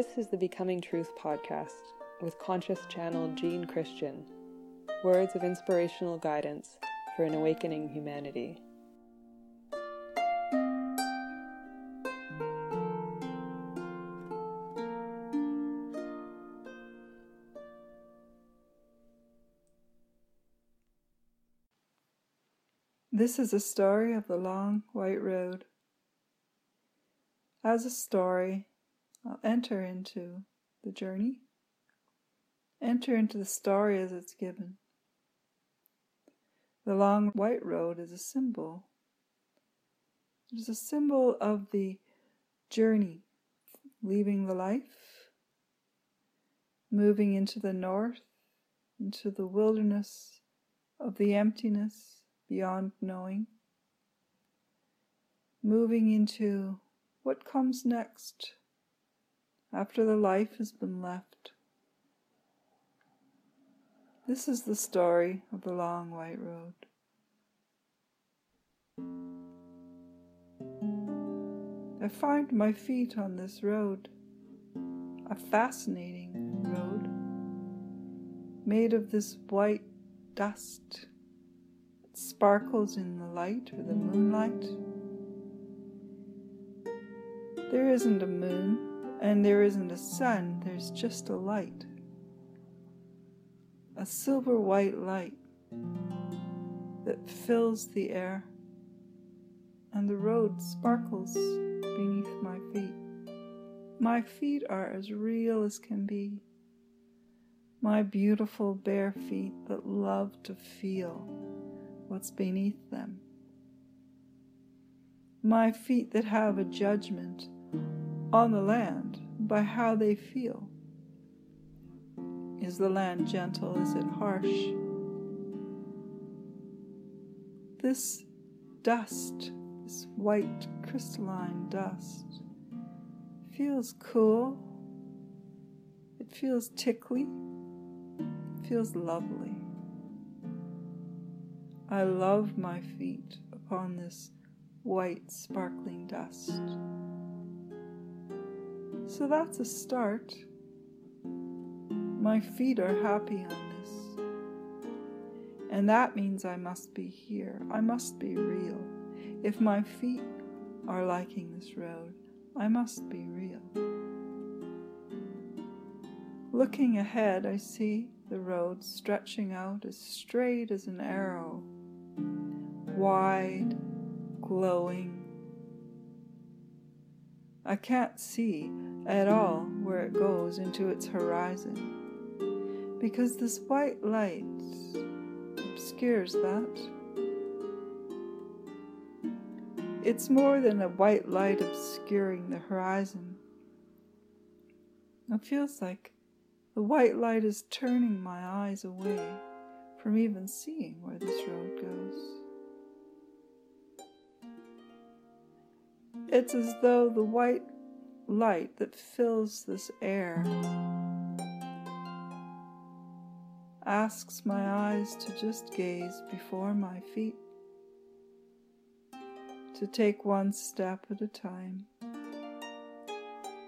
This is the Becoming Truth podcast with conscious channel Jean Christian. Words of inspirational guidance for an awakening humanity. This is a story of the long white road. As a story, I'll enter into the journey, enter into the story as it's given. The long white road is a symbol. It is a symbol of the journey, leaving the life, moving into the north, into the wilderness of the emptiness beyond knowing, moving into what comes next after the life has been left. This is the story of the long white road. I find my feet on this road, a fascinating road, made of this white dust that sparkles in the light or the moonlight. There isn't a moon and there isn't a sun, there's just a light. A silver white light that fills the air, and the road sparkles beneath my feet. My feet are as real as can be. My beautiful bare feet that love to feel what's beneath them. My feet that have a judgment on the land by how they feel. Is the land gentle? Is it harsh? This dust, this white crystalline dust, feels cool. It feels tickly. It feels lovely. I love my feet upon this white sparkling dust. So that's a start. My feet are happy on this. And that means I must be here. I must be real. If my feet are liking this road, I must be real. Looking ahead, I see the road stretching out as straight as an arrow wide, glowing. I can't see at all where it goes into its horizon because this white light obscures that. It's more than a white light obscuring the horizon. It feels like the white light is turning my eyes away from even seeing where this road goes. It's as though the white light that fills this air asks my eyes to just gaze before my feet, to take one step at a time,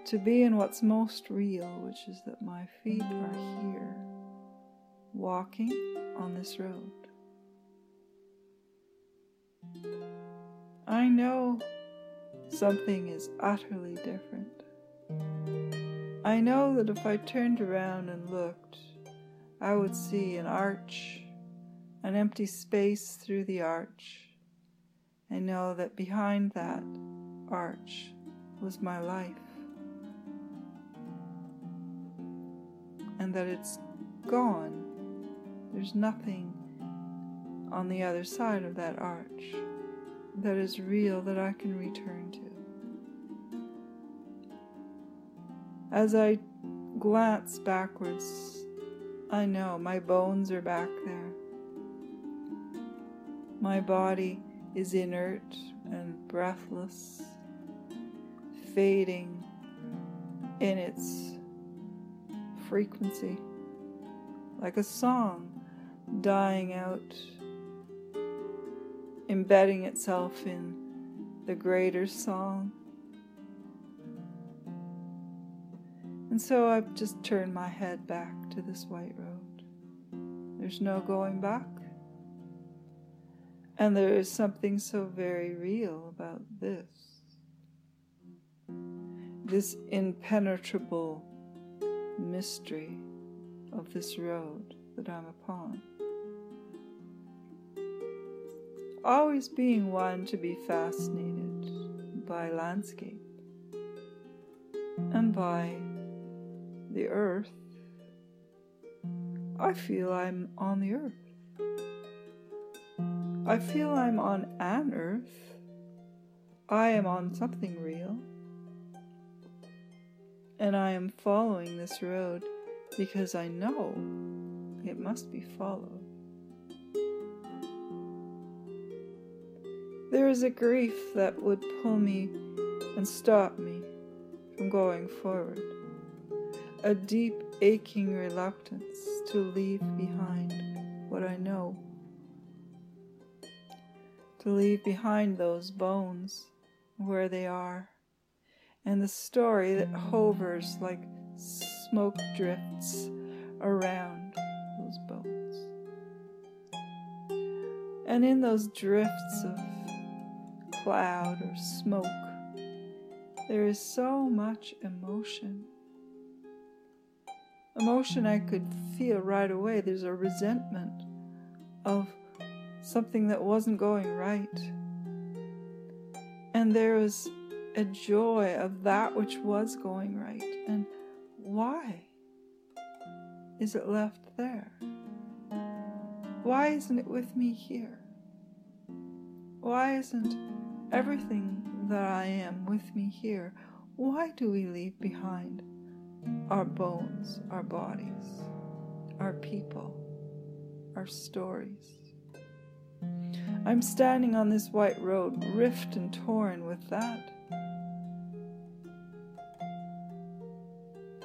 to be in what's most real, which is that my feet are here, walking on this road. I know something is utterly different. I know that if I turned around and looked, I would see an arch, an empty space through the arch. I know that behind that arch was my life. And that it's gone. There's nothing on the other side of that arch that is real that I can return to. As I glance backwards, I know my bones are back there. My body is inert and breathless, fading in its frequency, like a song dying out embedding itself in the greater song. And so I've just turned my head back to this white road. There's no going back. And there is something so very real about this. This impenetrable mystery of this road that I'm upon. Always being one to be fascinated by landscape and by the earth, I feel I'm on the earth. I feel I'm on an earth. I am on something real. And I am following this road because I know it must be followed. There is a grief that would pull me and stop me from going forward, a deep aching reluctance to leave behind what I know, to leave behind those bones where they are, and the story that hovers like smoke drifts around those bones. And in those drifts of cloud or smoke, there is so much emotion. Emotion I could feel right away. There's a resentment of something that wasn't going right. And there is a joy of that which was going right. And why is it left there? Why isn't it with me here? Why isn't everything that I am with me here? Why do we leave behind our bones, our bodies, our people, our stories? I'm standing on this white road, rift and torn with that.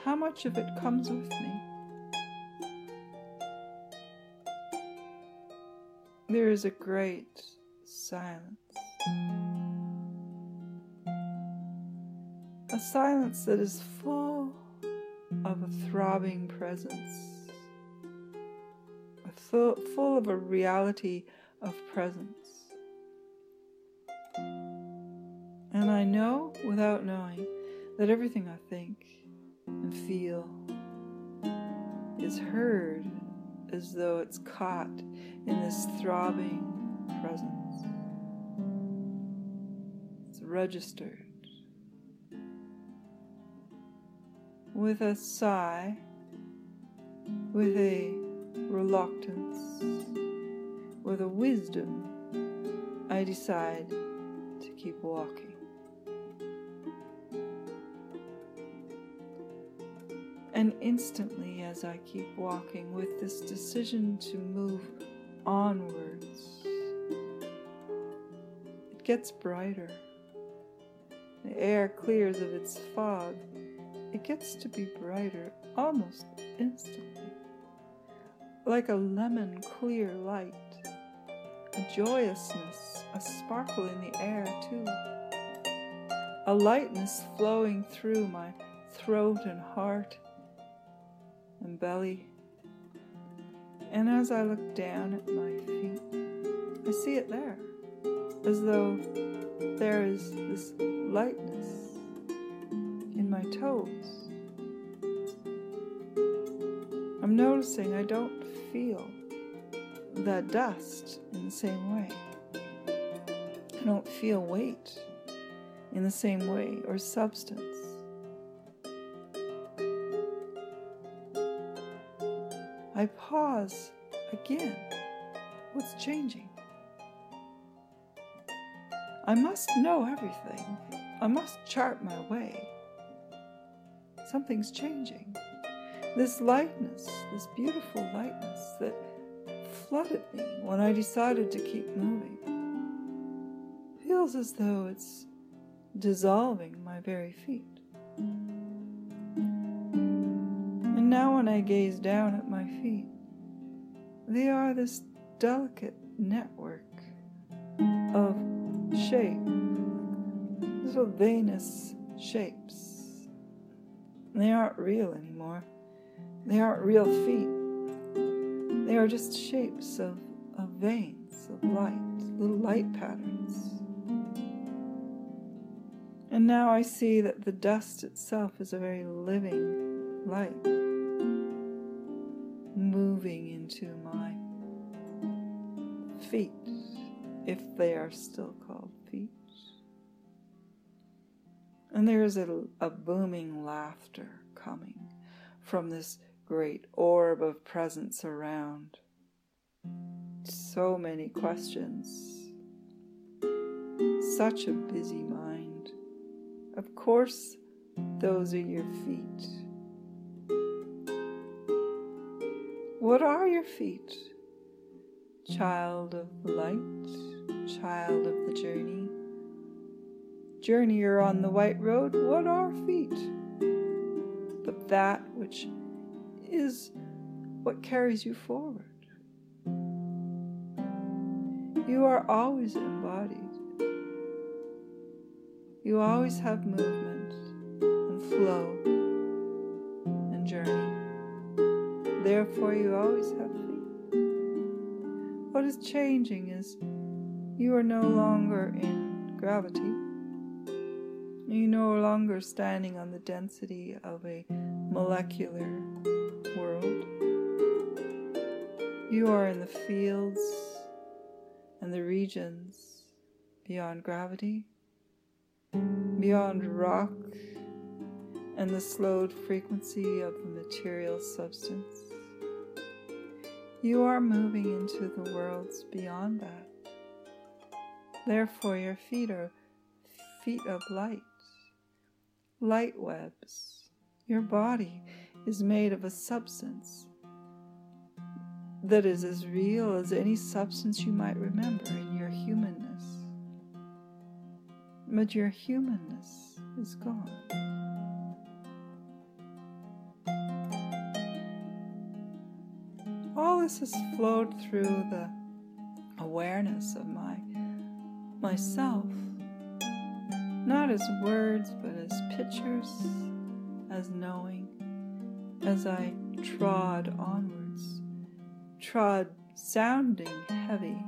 How much of it comes with me? There is a great silence. A silence that is full of a throbbing presence, full, full of a reality of presence. And I know without knowing that everything I think and feel is heard as though it's caught in this throbbing presence. It's registered. With a sigh, with a reluctance, with a wisdom, I decide to keep walking. And instantly, as I keep walking with this decision to move onwards, it gets brighter. The air clears of its fog. It gets to be brighter almost instantly, like a lemon clear light, a joyousness, a sparkle in the air, too, a lightness flowing through my throat and heart and belly. And as I look down at my feet, I see it there, as though there is this lightness toes. I'm noticing I don't feel the dust in the same way. I don't feel weight in the same way or substance. I pause again. What's changing? I must know everything. I must chart my way. Something's changing. This lightness, this beautiful lightness that flooded me when I decided to keep moving, feels as though it's dissolving my very feet. And now, when I gaze down at my feet, they are this delicate network of shape, little veinous shapes. They aren't real anymore. They aren't real feet. They are just shapes of, of veins of light, little light patterns. And now I see that the dust itself is a very living light, moving into my feet, if they are still called feet. And there is a, a booming laughter coming from this great orb of presence around. So many questions. Such a busy mind. Of course, those are your feet. What are your feet? Child of light, child of the journey journeyer on the white mm. road, what are feet? But that which is what carries you forward. You are always embodied. You always have movement and flow and journey. Therefore, you always have feet. What is changing is you are no longer in gravity you're no longer standing on the density of a molecular world. You are in the fields and the regions beyond gravity, beyond rock and the slowed frequency of the material substance. You are moving into the worlds beyond that. Therefore, your feet are feet of light light webs. Your body is made of a substance that is as real as any substance you might remember in your humanness. But your humanness is gone. All this has flowed through the awareness of my myself not as words, but as pictures, as knowing, as I trod onwards, trod sounding heavy,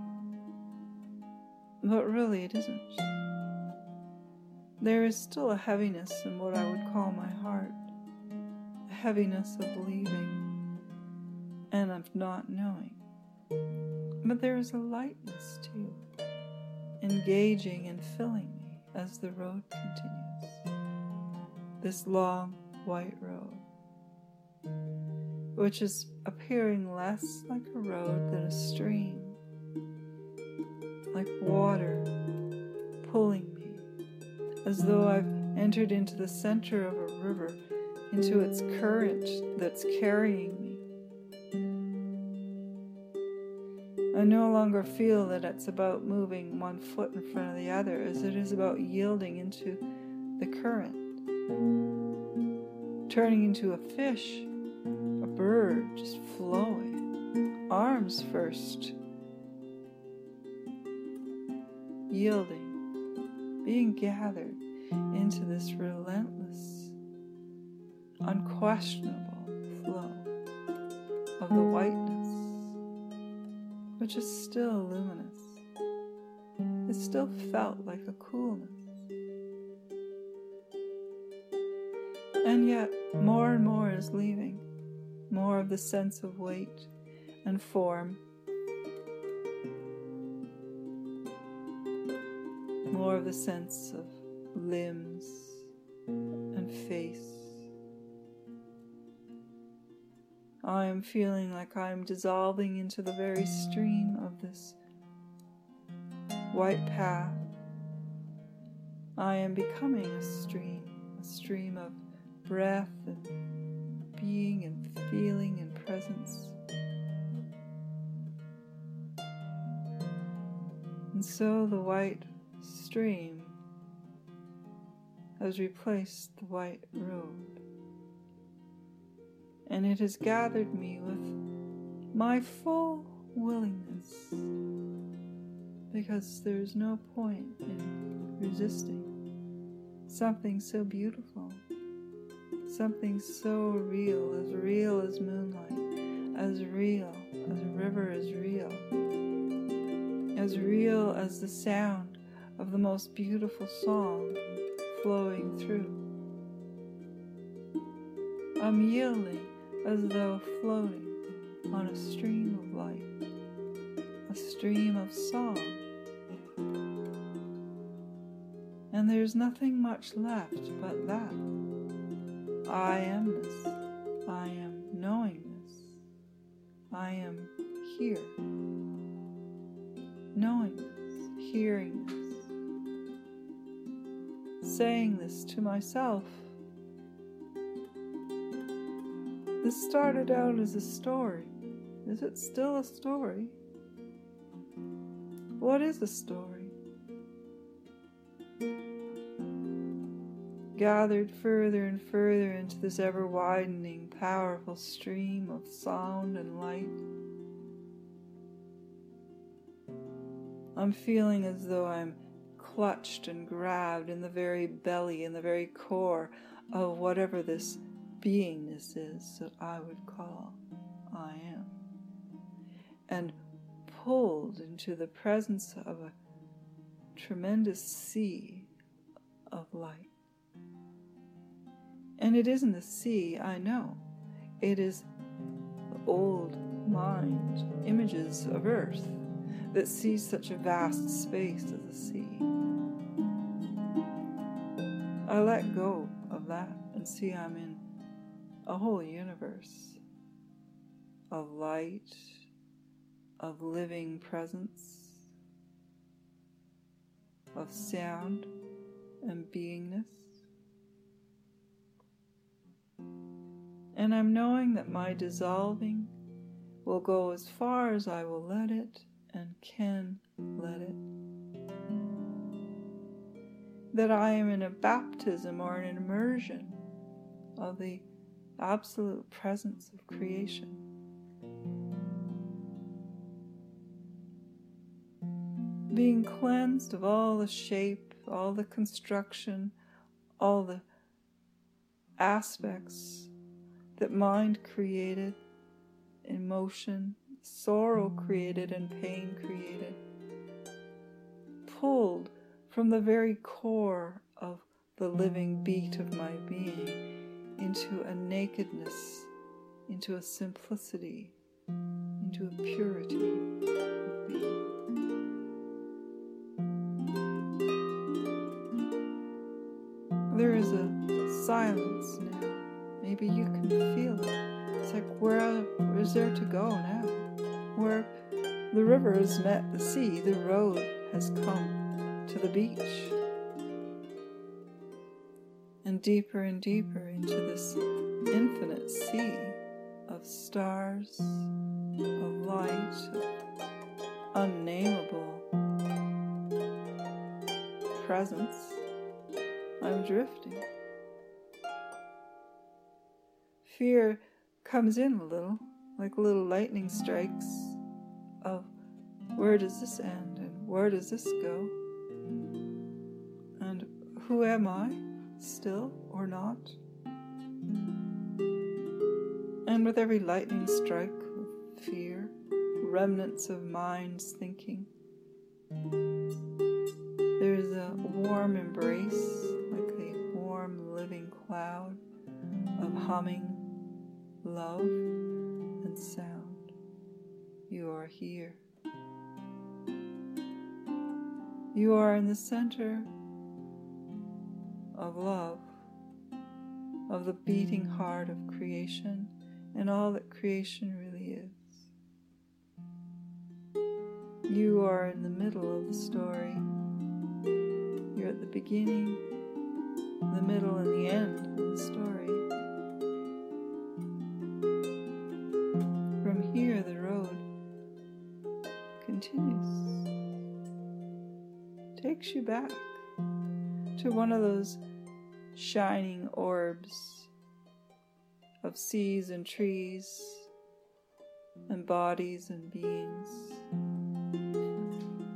but really it isn't. There is still a heaviness in what I would call my heart, a heaviness of believing and of not knowing. But there is a lightness too, engaging and filling as the road continues. This long white road, which is appearing less like a road than a stream, like water pulling me, as though I've entered into the center of a river, into its current that's carrying me I no longer feel that it's about moving one foot in front of the other as it is about yielding into the current, turning into a fish, a bird just flowing, arms first, yielding, being gathered into this relentless, unquestionable flow of the whiteness which is still luminous. It still felt like a coolness. And yet, more and more is leaving, more of the sense of weight and form, more of the sense of limbs and face. I am feeling like I am dissolving into the very stream of this white path. I am becoming a stream, a stream of breath and being and feeling and presence. And so the white stream has replaced the white road and it has gathered me with my full willingness because there's no point in resisting something so beautiful, something so real, as real as moonlight, as real as a river is real, as real as the sound of the most beautiful song flowing through. I'm yielding as though floating on a stream of light, a stream of song. And there's nothing much left but that. I am this. I am knowing this. I am here. Knowing this, hearing this, saying this to myself. This started out as a story. Is it still a story? What is a story? Gathered further and further into this ever widening, powerful stream of sound and light. I'm feeling as though I'm clutched and grabbed in the very belly, in the very core of whatever this beingness is that I would call I am, and pulled into the presence of a tremendous sea of light. And it isn't a sea, I know. It is the old mind images of earth that sees such a vast space as a sea. I let go of that and see I'm in a whole universe of light, of living presence, of sound and beingness. And I'm knowing that my dissolving will go as far as I will let it and can let it. That I am in a baptism or an immersion of the absolute presence of creation. Being cleansed of all the shape, all the construction, all the aspects that mind created, emotion, sorrow created, and pain created, pulled from the very core of the living beat of my being into a nakedness, into a simplicity, into a purity. There is a silence now. Maybe you can feel it. It's like, where, is there to go now? Where the river has met the sea, the road has come to the beach deeper and deeper into this infinite sea of stars, of light, of unnameable presence. I'm drifting. Fear comes in a little, like little lightning strikes of where does this end and where does this go? And who am I? Still or not. And with every lightning strike of fear, remnants of mind's thinking, there is a warm embrace, like a warm living cloud of humming love and sound. You are here. You are in the center of love, of the beating mm. heart of creation and all that creation really is. You are in the middle of the story. You're at the beginning, the middle, and the end of the story. From here, the road continues, takes you back to one of those shining orbs of seas and trees and bodies and beings,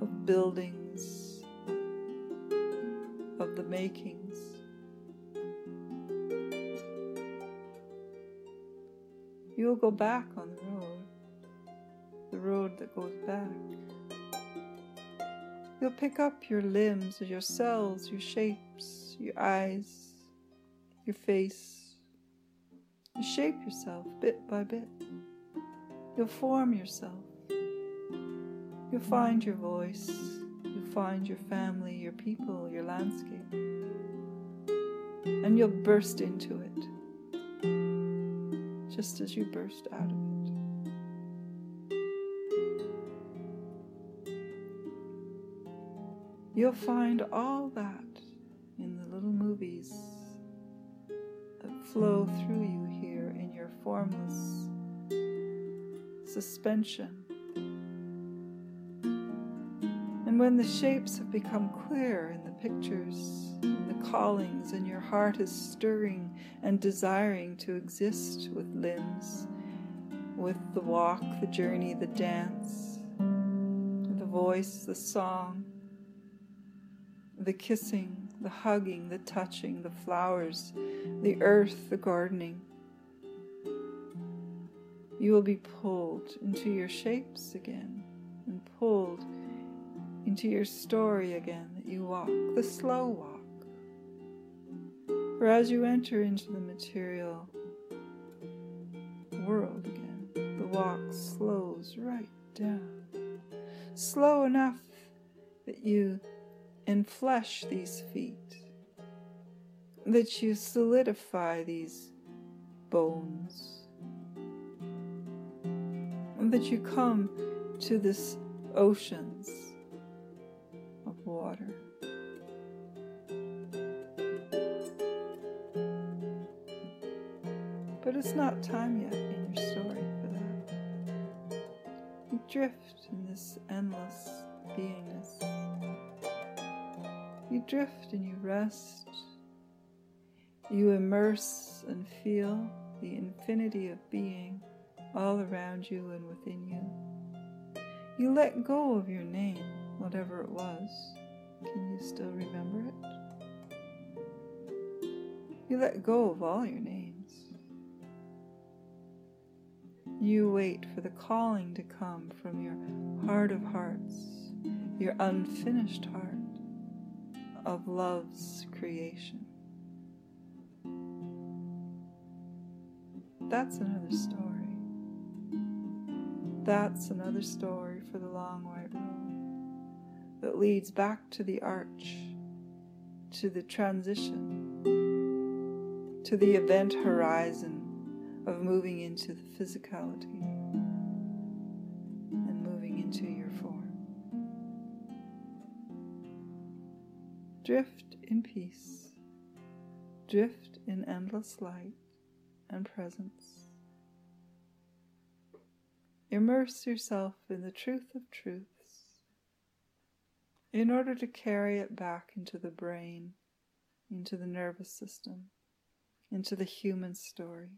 of buildings, of the makings. You will go back on the road, the road that goes back. You'll pick up your limbs, your cells, your shapes, your eyes, your face. You shape yourself bit by bit. You'll form yourself. You'll find your voice. You'll find your family, your people, your landscape. And you'll burst into it just as you burst out of it. You'll find all that in the little movies flow through you here in your formless suspension. And when the shapes have become clear in the pictures, in the callings, and your heart is stirring and desiring to exist with limbs, with the walk, the journey, the dance, the voice, the song, the kissing, the hugging, the touching, the flowers, the earth, the gardening. You will be pulled into your shapes again and pulled into your story again that you walk, the slow walk. For as you enter into the material world again, the walk slows right down. Slow enough that you enflesh these feet, that you solidify these bones, and that you come to this oceans of water. But it's not time yet in your story for that. You drift in this endless beingness. Drift and you rest. You immerse and feel the infinity of being all around you and within you. You let go of your name, whatever it was. Can you still remember it? You let go of all your names. You wait for the calling to come from your heart of hearts, your unfinished heart of love's creation. That's another story. That's another story for the long white road that leads back to the arch, to the transition, to the event horizon of moving into the physicality Drift in peace, drift in endless light and presence. Immerse yourself in the truth of truths in order to carry it back into the brain, into the nervous system, into the human story.